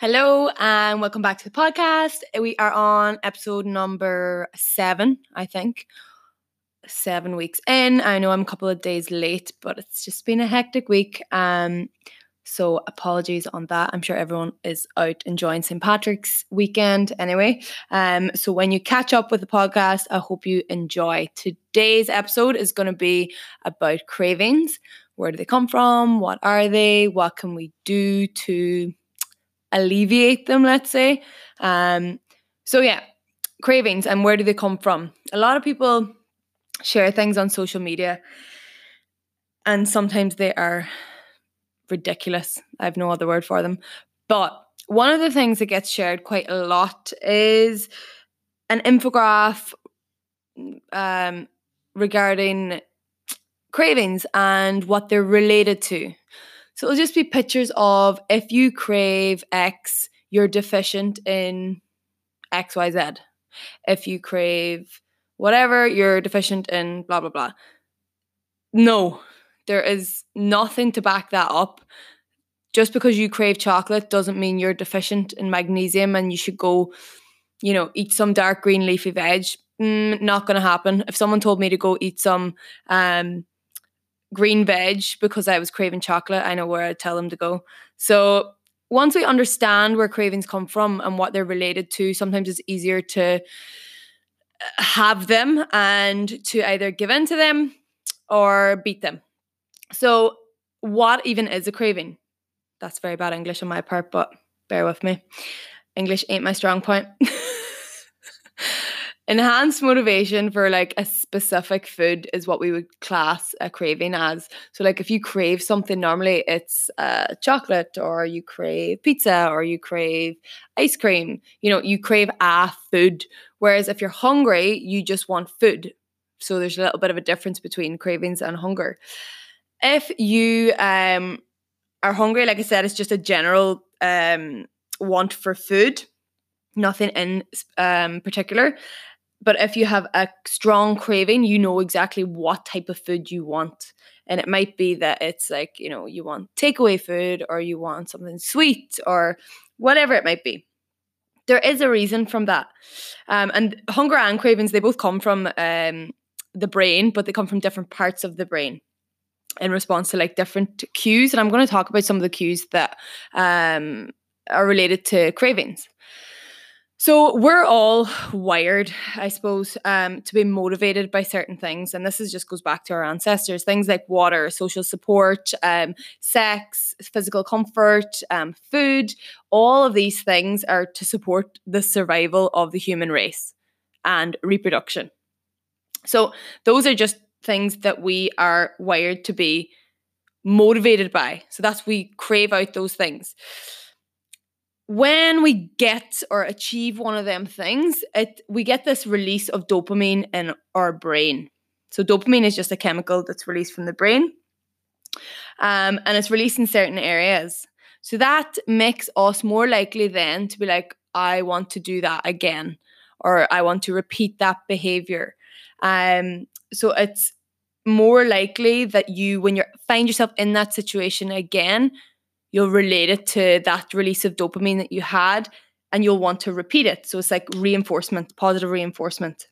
Hello and welcome back to the podcast. We are on episode number seven, I think. Seven weeks in. I know I'm a couple of days late, but it's just been a hectic week. Um, so apologies on that. I'm sure everyone is out enjoying St. Patrick's weekend anyway. Um, so when you catch up with the podcast, I hope you enjoy. Today's episode is going to be about cravings. Where do they come from? What are they? What can we do to alleviate them, let's say. Um, so, yeah, cravings and where do they come from? A lot of people share things on social media, and sometimes they are ridiculous. I have no other word for them. But one of the things that gets shared quite a lot is an infograph um, regarding cravings and what they're related to. So it'll just be pictures of if you crave X, you're deficient in XYZ. If you crave whatever, you're deficient in blah, blah, blah. No, there is nothing to back that up. Just because you crave chocolate doesn't mean you're deficient in magnesium and you should go, you know, eat some dark green leafy veg. Mm, not going to happen. If someone told me to go eat some um, green veg because I was craving chocolate. I know where I'd tell them to go. So once we understand where cravings come from and what they're related to, sometimes it's easier to uh, have them and to either give in to them or beat them. So, what even is a craving? That's very bad English on my part, but bear with me. English ain't my strong point. enhanced motivation for like a specific food is what we would class a craving as. So like if you crave something normally it's uh, chocolate or you crave pizza or you crave ice cream. You know you crave a food. Whereas if you're hungry you just want food. So there's a little bit of a difference between cravings and hunger. If you um are hungry like i said it's just a general um want for food nothing in um particular but if you have a strong craving, you know exactly what type of food you want. And it might be that it's like, you know, you want takeaway food or you want something sweet or whatever it might be. There is a reason from that. Um, and hunger and cravings, they both come from um, the brain, but they come from different parts of the brain in response to like different cues. And I'm going to talk about some of the cues that um, are related to cravings. So we're all wired, I suppose, um, to be motivated by certain things, and this is just goes back to our ancestors. Things like water, social support, um, sex, physical comfort, um, food. All of these things are to support the survival of the human race and reproduction. So those are just things that we are wired to be motivated by. So that's we crave out those things when we get or achieve one of them things, it we get this release of dopamine in our brain. So dopamine is just a chemical that's released from the brain, um, and it's released in certain areas. So that makes us more likely then to be like, I want to do that again, or I want to repeat that behavior. Um, so it's more likely that you, when you find yourself in that situation again, you'll relate it to that release of dopamine that you had and you'll want to repeat it. So it's like reinforcement, positive reinforcement.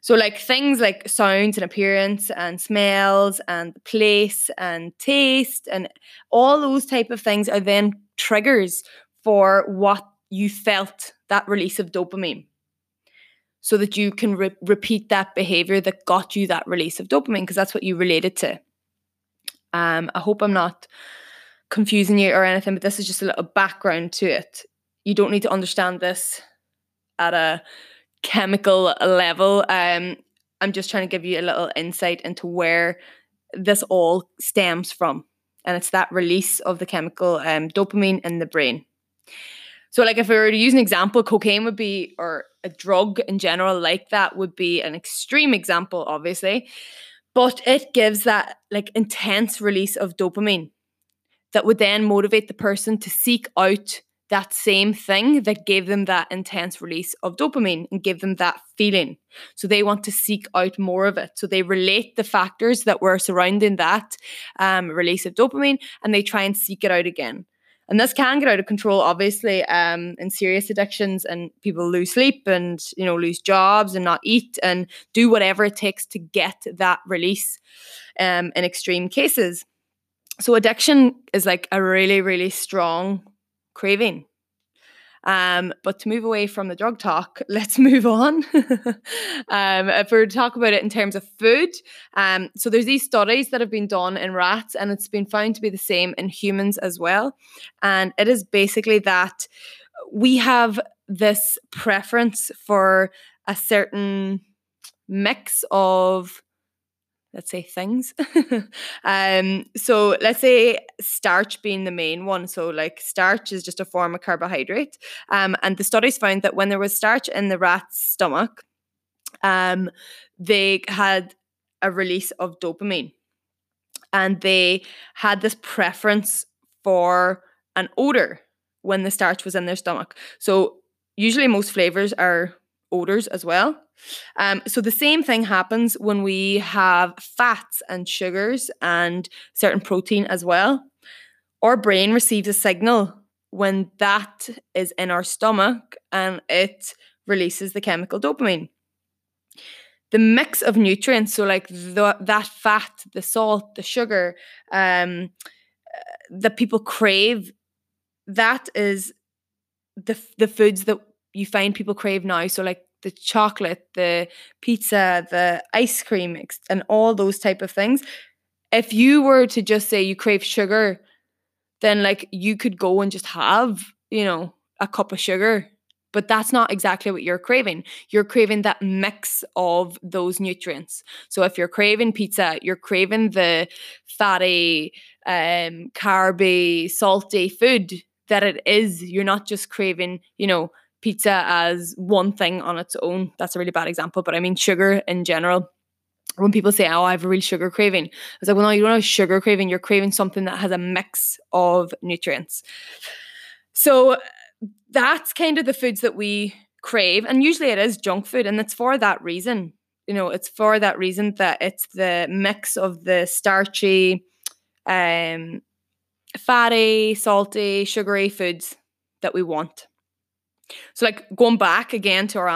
So like things like sounds and appearance and smells and place and taste and all those type of things are then triggers for what you felt that release of dopamine. So that you can re- repeat that behavior that got you that release of dopamine because that's what you related to. Um, I hope I'm not confusing you or anything, but this is just a little background to it. You don't need to understand this at a chemical level. Um, I'm just trying to give you a little insight into where this all stems from. And it's that release of the chemical um, dopamine in the brain. So, like, if we were to use an example, cocaine would be, or a drug in general, like that, would be an extreme example, obviously. But it gives that like intense release of dopamine that would then motivate the person to seek out that same thing that gave them that intense release of dopamine and give them that feeling. So they want to seek out more of it. So they relate the factors that were surrounding that um, release of dopamine and they try and seek it out again. And this can get out of control, obviously, um, in serious addictions, and people lose sleep and you know lose jobs and not eat and do whatever it takes to get that release. Um, in extreme cases, so addiction is like a really, really strong craving. Um, but to move away from the drug talk, let's move on. um, if we talk about it in terms of food, um, so there's these studies that have been done in rats, and it's been found to be the same in humans as well. And it is basically that we have this preference for a certain mix of let's say things. Um so let's say starch being the main one so like starch is just a form of carbohydrate um and the studies found that when there was starch in the rat's stomach um they had a release of dopamine and they had this preference for an odor when the starch was in their stomach. So usually most flavors are odors as well um, so the same thing happens when we have fats and sugars and certain protein as well. Our brain receives a signal when that is in our stomach and it releases the chemical dopamine. The mix of nutrients, so like the, that fat, the salt, the sugar, um, that people crave, that is the the foods that you find people crave now. So like the chocolate, the pizza, the ice cream, and all those type of things. If you were to just say you crave sugar, then like you could go and just have, you know, a cup of sugar. But that's not exactly what you're craving. You're craving that mix of those nutrients. So if you're craving pizza, you're craving the fatty, um, carby, salty food that it is. You're not just craving, you know, pizza as one thing on its own. That's a really bad example, but I mean sugar in general. When people say, "Oh, I have a real sugar craving," it's like, "Well, no, you don't have a sugar craving. You're craving something that has a mix of nutrients." So that's kind of the foods that we crave, and usually it is junk food, and it's for that reason. You know, it's for that reason that it's the mix of the starchy, um, fatty, salty, sugary foods that we want. So, like going back again to our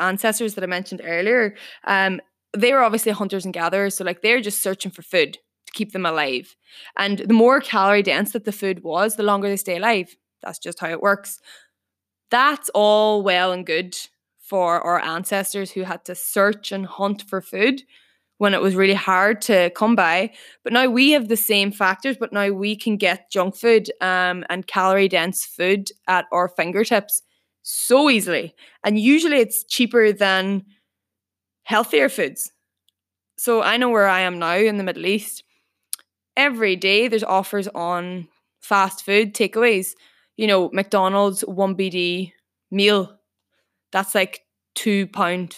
ancestors that I mentioned earlier, um, they were obviously hunters and gatherers. So, like, they're just searching for food to keep them alive. And the more calorie dense that the food was, the longer they stay alive. That's just how it works. That's all well and good for our ancestors who had to search and hunt for food when it was really hard to come by. But now we have the same factors, but now we can get junk food um, and calorie dense food at our fingertips so easily. And usually it's cheaper than healthier foods. So I know where I am now in the Middle East. Every day there's offers on fast food takeaways. You know, McDonald's 1BD meal. That's like two pound.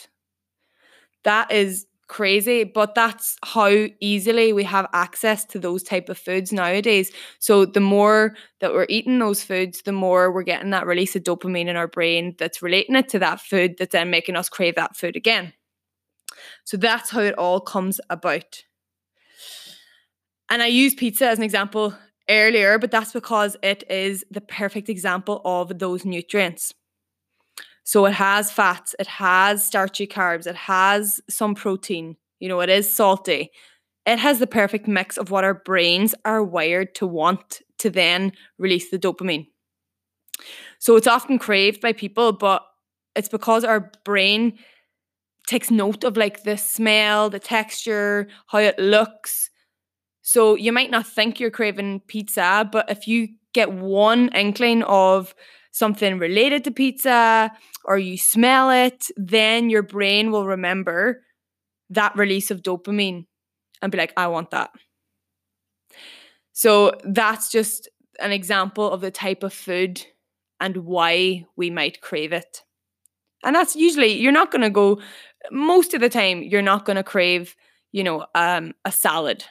That is crazy but that's how easily we have access to those type of foods nowadays. So the more that we're eating those foods the more we're getting that release of dopamine in our brain that's relating it to that food that's then making us crave that food again. So that's how it all comes about. And i use pizza as an example earlier but that's because it is the perfect example of those nutrients so it has fats, it has starchy carbs, it has some protein, you know, it is salty. It has the perfect mix of what our brains are wired to want to then release the dopamine. So it's often craved by people, but it's because our brain takes note of like the smell, the texture, how it looks. So you might not think you're craving pizza, but if you get one inkling of something related to pizza or you smell it, then your brain will remember that release of dopamine and be like, I want that. So that's just an example of the type of food and why we might crave it. And that's usually, you're not going to go, most of the time, you're not going to crave, you know, um, a salad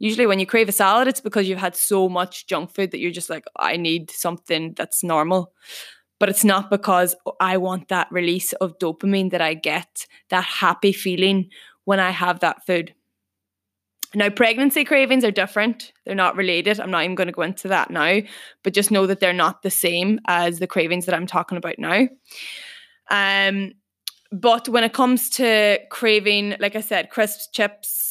usually when you crave a salad, it's because you've had so much junk food that you're just like, I need something that's normal. But it's not because I want that release of dopamine that I get, that happy feeling when I have that food. Now, pregnancy cravings are different. They're not related. I'm not even going to go into that now, but just know that they're not the same as the cravings that I'm talking about now. Um, but when it comes to craving, like I said, crisps, chips,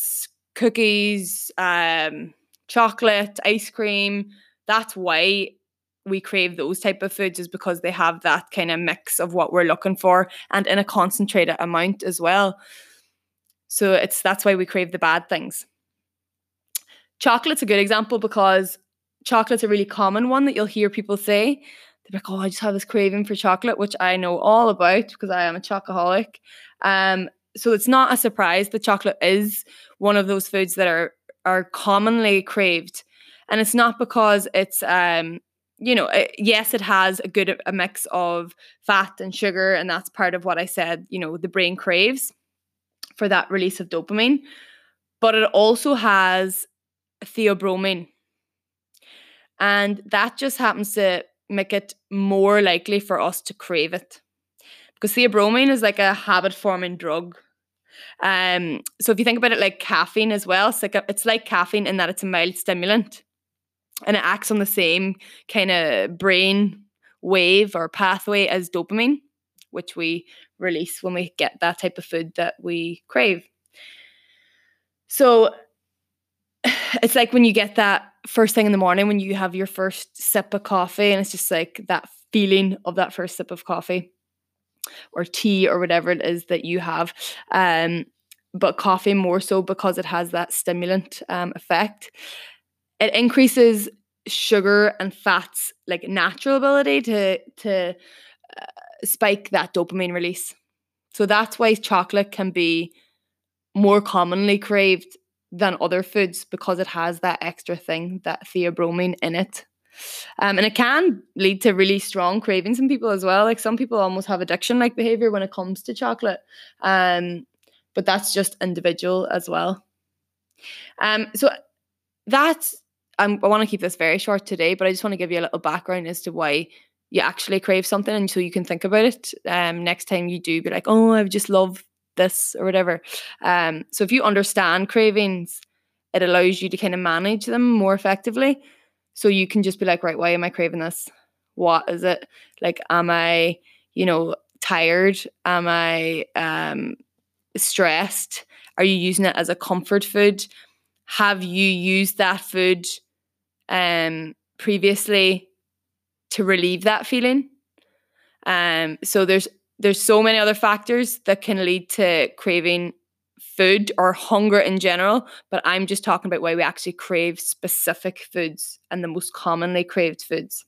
cookies, um, chocolate, ice cream, that's why we crave those type of foods is because they have that kind of mix of what we're looking for and in a concentrated amount as well. So it's that's why we crave the bad things. Chocolate's a good example because chocolate's a really common one that you'll hear people say. They're like, oh, I just have this craving for chocolate, which I know all about because I am a chocoholic. Um, so it's not a surprise that chocolate is one of those foods that are are commonly craved. And it's not because it's um, you know, it, yes, it has a good a mix of fat and sugar, and that's part of what I said. You know, the brain craves for that release of dopamine, but it also has theobromine. And that just happens to make it more likely for us to crave it. Because theobromine is like a habit forming drug. Um, so if you think about it like caffeine as well, it's like a, it's like caffeine in that it's a mild stimulant and it acts on the same kind of brain wave or pathway as dopamine, which we release when we get that type of food that we crave. So it's like when you get that first thing in the morning when you have your first sip of coffee and it's just like that feeling of that first sip of coffee or tea or whatever it is that you have um but coffee more so because it has that stimulant um, effect it increases sugar and fats like natural ability to to uh, spike that dopamine release so that's why chocolate can be more commonly craved than other foods because it has that extra thing, that theobromine in it. Um, and it can lead to really strong cravings in people as well. Like some people almost have addiction like behavior when it comes to chocolate. Um, but that's just individual as well. Um, so that's um, I want to keep this very short today, but I just want to give you a little background as to why you actually crave something and so you can think about it um, next time you do be like, oh, I just love this or whatever. Um, so if you understand cravings, it allows you to kind of manage them more effectively. So you can just be like, right, why am I craving this? What is it? Like, am I, you know, tired? Am I um stressed? Are you using it as a comfort food? Have you used that food um previously to relieve that feeling? Um, so there's there's so many other factors that can lead to craving food or hunger in general, but I'm just talking about why we actually crave specific foods and the most commonly craved foods.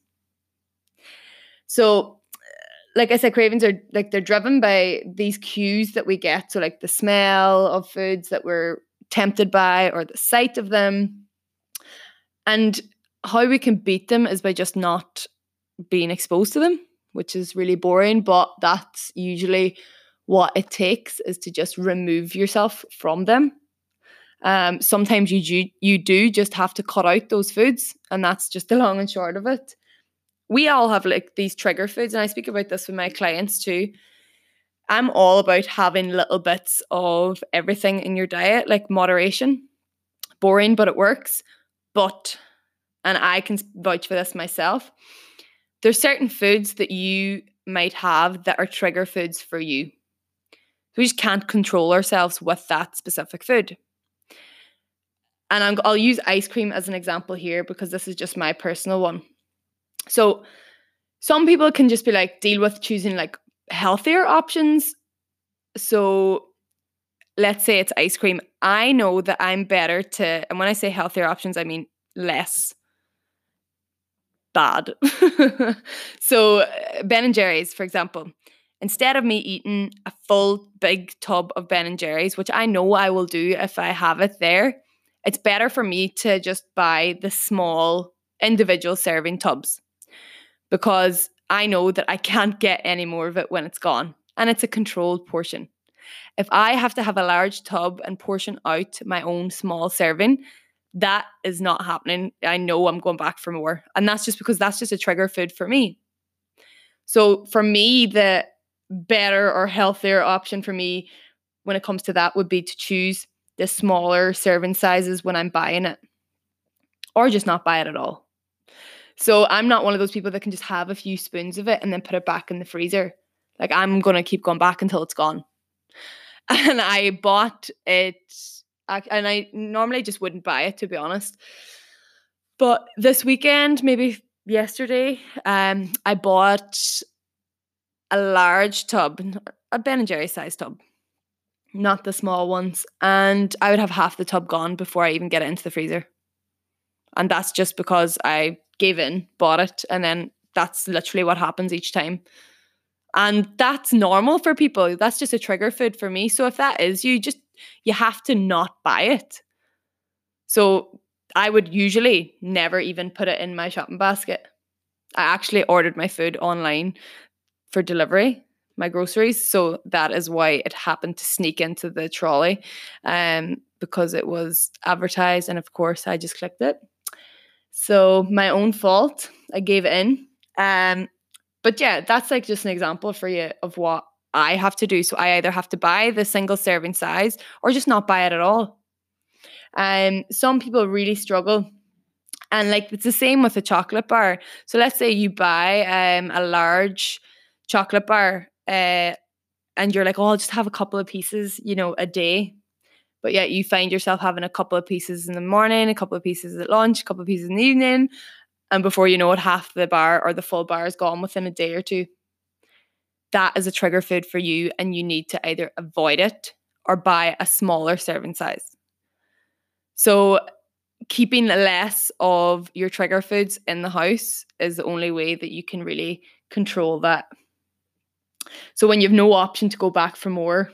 So, like I said, cravings are like they're driven by these cues that we get. So, like the smell of foods that we're tempted by or the sight of them. And how we can beat them is by just not being exposed to them which is really boring, but that's usually what it takes is to just remove yourself from them. Um, sometimes you do, you do just have to cut out those foods, and that's just the long and short of it. We all have like these trigger foods, and I speak about this with my clients too. I'm all about having little bits of everything in your diet, like moderation. Boring, but it works. But, and I can vouch for this myself, there's certain foods that you might have that are trigger foods for you. We just can't control ourselves with that specific food. And i will use ice cream as an example here because this is just my personal one. So, some people can just be like, deal with choosing like healthier options. So, let's say it's ice cream. I know that I'm better to, and when I say healthier options, I mean less bad. so Ben and Jerry's, for example, instead of me eating a full big tub of Ben and Jerry's, which I know I will do if I have it there, it's better for me to just buy the small individual serving tubs because I know that I can't get any more of it when it's gone and it's a controlled portion. If I have to have a large tub and portion out my own small serving, that is not happening. I know I'm going back for more. And that's just because that's just a trigger food for me. So for me, the better or healthier option for me when it comes to that would be to choose the smaller serving sizes when I'm buying it, or just not buy it at all. So I'm not one of those people that can just have a few spoons of it and then put it back in the freezer. Like I'm gonna keep going back until it's gone. And I bought it, and I normally just wouldn't buy it to be honest. But this weekend, maybe yesterday, um, I bought a large tub, a Ben and Jerry size tub, not the small ones, and I would have half the tub gone before I even get it into the freezer. And that's just because I gave in, bought it, and then that's literally what happens each time. And that's normal for people. That's just a trigger food for me. So if that is you, just you have to not buy it. So I would usually never even put it in my shopping basket. I actually ordered my food online for delivery, my groceries. So that is why it happened to sneak into the trolley um, because it was advertised. And of course, I just clicked it. So my own fault. I gave in. Um, but yeah, that's like just an example for you of what I have to do. So I either have to buy the single serving size or just not buy it at all. Um, some people really struggle. And like it's the same with a chocolate bar. So let's say you buy um, a large chocolate bar uh, and you're like, oh, I'll just have a couple of pieces, you know, a day. But yet you find yourself having a couple of pieces in the morning, a couple of pieces at lunch, a couple of pieces in the evening. And before you know it, half the bar or the full bar is gone within a day or two. That is a trigger food for you, and you need to either avoid it or buy a smaller serving size. So, keeping less of your trigger foods in the house is the only way that you can really control that. So, when you have no option to go back for more,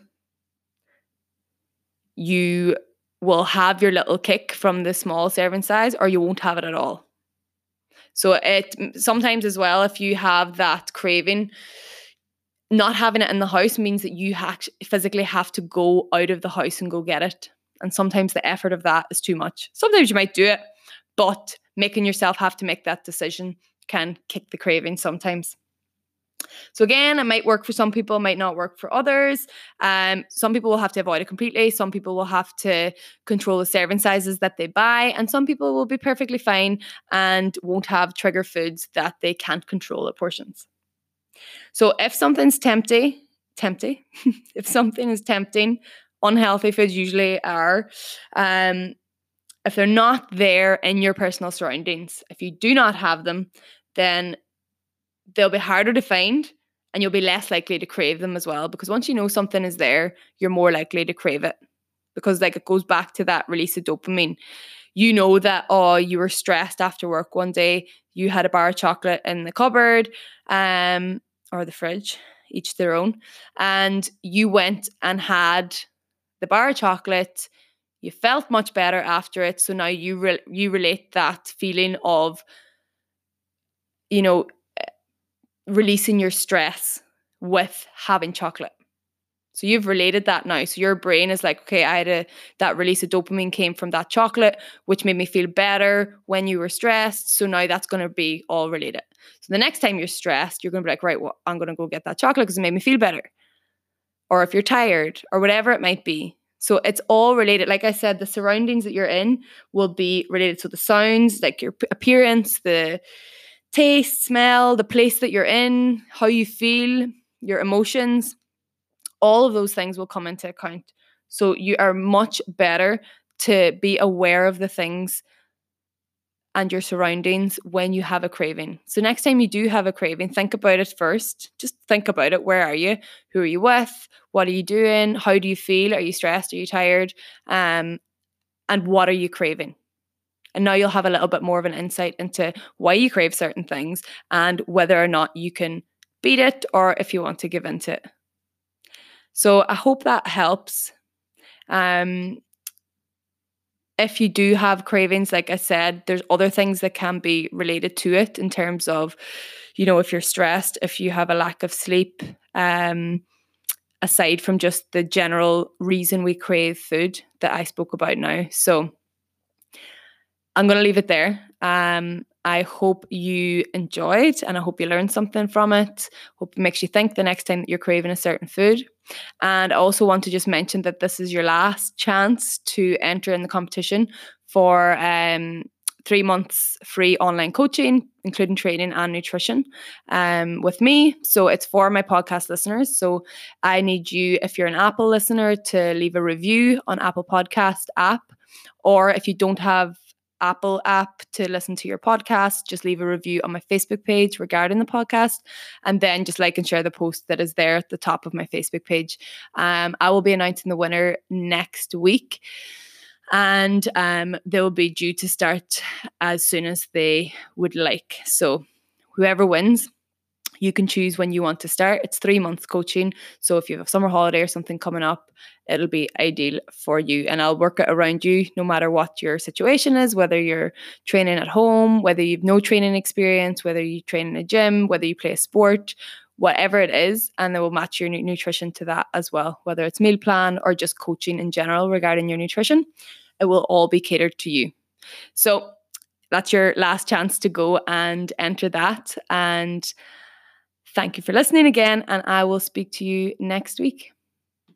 you will have your little kick from the small serving size, or you won't have it at all. So it sometimes as well, if you have that craving, not having it in the house means that you ha- physically have to go out of the house and go get it. And sometimes the effort of that is too much. Sometimes you might do it, but making yourself have to make that decision can kick the craving sometimes. So again, it might work for some people, might not work for others. Um, some people will have to avoid it completely. Some people will have to control the serving sizes that they buy, and some people will be perfectly fine and won't have trigger foods that they can't control at portions. So if something's tempting, tempting, if something is tempting, unhealthy foods usually are. Um, if they're not there in your personal surroundings, if you do not have them, then they'll be harder to find and you'll be less likely to crave them as well because once you know something is there you're more likely to crave it. Because like it goes back to that release of dopamine. You know that oh you were stressed after work one day you had a bar of chocolate in the cupboard um or the fridge each their own and you went and had the bar of chocolate. You felt much better after it so now you re- you relate that feeling of you know releasing your stress with having chocolate. So you've related that now. So your brain is like, okay, I had a that release of dopamine came from that chocolate, which made me feel better when you were stressed. So now that's going to be all related. So the next time you're stressed, you're going to be like, right, well, I'm going to go get that chocolate because it made me feel better. Or if you're tired or whatever it might be. So it's all related. Like I said, the surroundings that you're in will be related. So the sounds, like your appearance, the taste, smell, the place that you're in, how you feel, your emotions, all of those things will come into account. So you are much better to be aware of the things and your surroundings when you have a craving. So next time you do have a craving, think about it first. Just think about it. Where are you? Who are you with? What are you doing? How do you feel? Are you stressed? Are you tired? Um, and what are you craving? And now you'll have a little bit more of an insight into why you crave certain things and whether or not you can beat it or if you want to give into it. So I hope that helps. Um, if you do have cravings, like I said, there's other things that can be related to it in terms of, you know, if you're stressed, if you have a lack of sleep, um, aside from just the general reason we crave food that I spoke about now. So I'm going to leave it there. Um, I hope you enjoyed and I hope you learned something from it. Hope it makes you think the next time that you're craving a certain food. And I also want to just mention that this is your last chance to enter in the competition for um, three months free online coaching, including training and nutrition um, with me. So it's for my podcast listeners. So I need you, if you're an Apple listener, to leave a review on Apple Podcast app. Or if you don't have Apple app to listen to your podcast, just leave a review on my Facebook page regarding the podcast, and then just like and share the post that is there at the top of my Facebook page. Um, I will be announcing the winner next week and um, they will be due to start as soon as they would like. So, whoever wins, you can choose when you want to start. It's three months coaching. So, if you have a summer holiday or something coming up, it'll be ideal for you. And I'll work it around you no matter what your situation is, whether you're training at home, whether you've no training experience, whether you train in a gym, whether you play a sport, whatever it is, and they will match your nutrition to that as well, whether it's meal plan or just coaching in general regarding your nutrition. It will all be catered to you. So that's your last chance to go and enter that. And thank you for listening again, and I will speak to you next week.